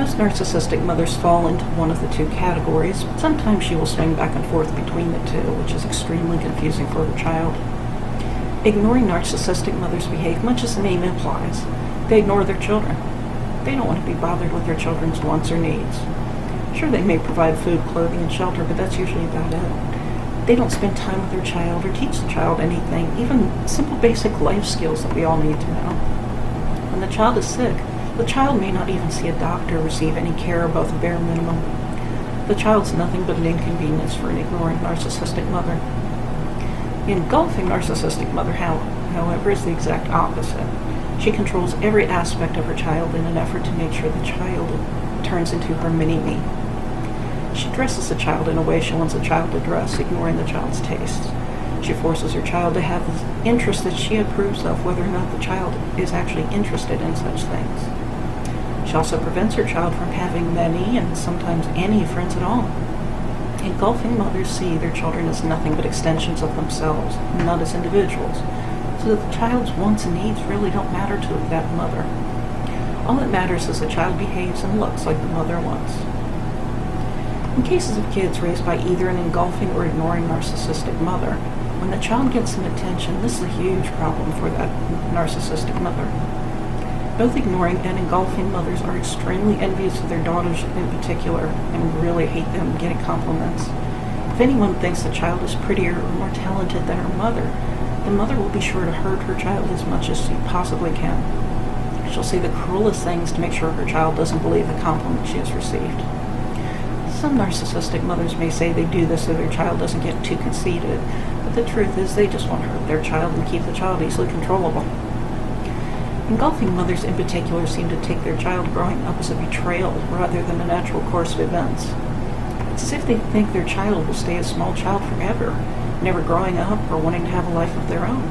Most narcissistic mothers fall into one of the two categories. Sometimes she will swing back and forth between the two, which is extremely confusing for her child. Ignoring narcissistic mothers behave much as the name implies. They ignore their children. They don't want to be bothered with their children's wants or needs. Sure, they may provide food, clothing, and shelter, but that's usually about it. They don't spend time with their child or teach the child anything, even simple basic life skills that we all need to know. When the child is sick, the child may not even see a doctor or receive any care above the bare minimum. The child's nothing but an inconvenience for an ignoring narcissistic mother. The engulfing narcissistic mother, however, is the exact opposite. She controls every aspect of her child in an effort to make sure the child turns into her mini-me. She dresses the child in a way she wants the child to dress, ignoring the child's tastes. She forces her child to have the interests that she approves of, whether or not the child is actually interested in such things. She also prevents her child from having many and sometimes any friends at all. Engulfing mothers see their children as nothing but extensions of themselves, not as individuals, so that the child's wants and needs really don't matter to that mother. All that matters is the child behaves and looks like the mother wants. In cases of kids raised by either an engulfing or ignoring narcissistic mother, when the child gets some attention, this is a huge problem for that narcissistic mother. Both ignoring and engulfing mothers are extremely envious of their daughters in particular and really hate them getting compliments. If anyone thinks the child is prettier or more talented than her mother, the mother will be sure to hurt her child as much as she possibly can. She'll say the cruelest things to make sure her child doesn't believe the compliment she has received. Some narcissistic mothers may say they do this so their child doesn't get too conceited, but the truth is they just want to hurt their child and keep the child easily controllable. Engulfing mothers in particular seem to take their child growing up as a betrayal rather than a natural course of events. It's as if they think their child will stay a small child forever, never growing up or wanting to have a life of their own.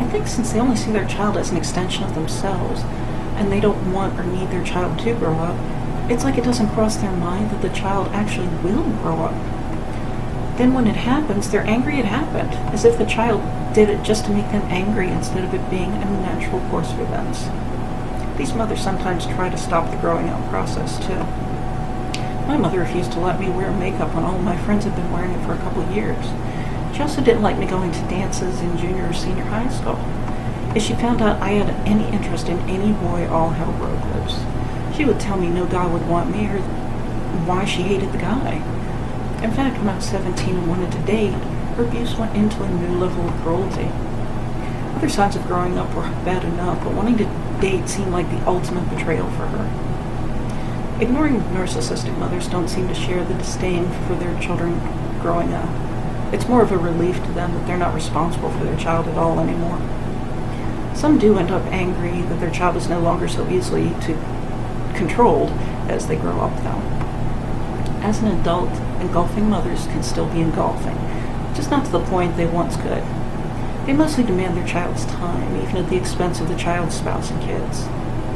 I think since they only see their child as an extension of themselves, and they don't want or need their child to grow up, it's like it doesn't cross their mind that the child actually will grow up. Then when it happens, they're angry it happened, as if the child did it just to make them angry instead of it being a natural course of events. These mothers sometimes try to stop the growing up process, too. My mother refused to let me wear makeup when all my friends had been wearing it for a couple of years. She also didn't like me going to dances in junior or senior high school. If she found out I had any interest in any boy, all hell broke loose. She would tell me no guy would want me or why she hated the guy. In fact, when I was 17 and wanted to date, her abuse went into a new level of cruelty. Other signs of growing up were bad enough, but wanting to date seemed like the ultimate betrayal for her. Ignoring narcissistic mothers don't seem to share the disdain for their children growing up. It's more of a relief to them that they're not responsible for their child at all anymore. Some do end up angry that their child is no longer so easily to, controlled as they grow up, though. As an adult, engulfing mothers can still be engulfing, just not to the point they once could. They mostly demand their child's time, even at the expense of the child's spouse and kids,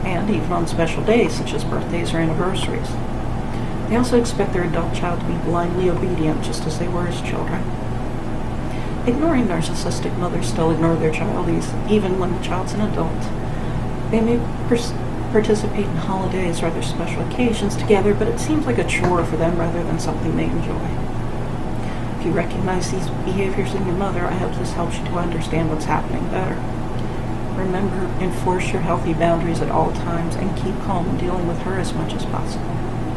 and even on special days such as birthdays or anniversaries. They also expect their adult child to be blindly obedient just as they were as children. Ignoring narcissistic mothers still ignore their child even when the child's an adult. They may pers- participate in holidays or other special occasions together, but it seems like a chore for them rather than something they enjoy. If you recognize these behaviors in your mother, I hope this helps you to understand what's happening better. Remember, enforce your healthy boundaries at all times and keep calm in dealing with her as much as possible.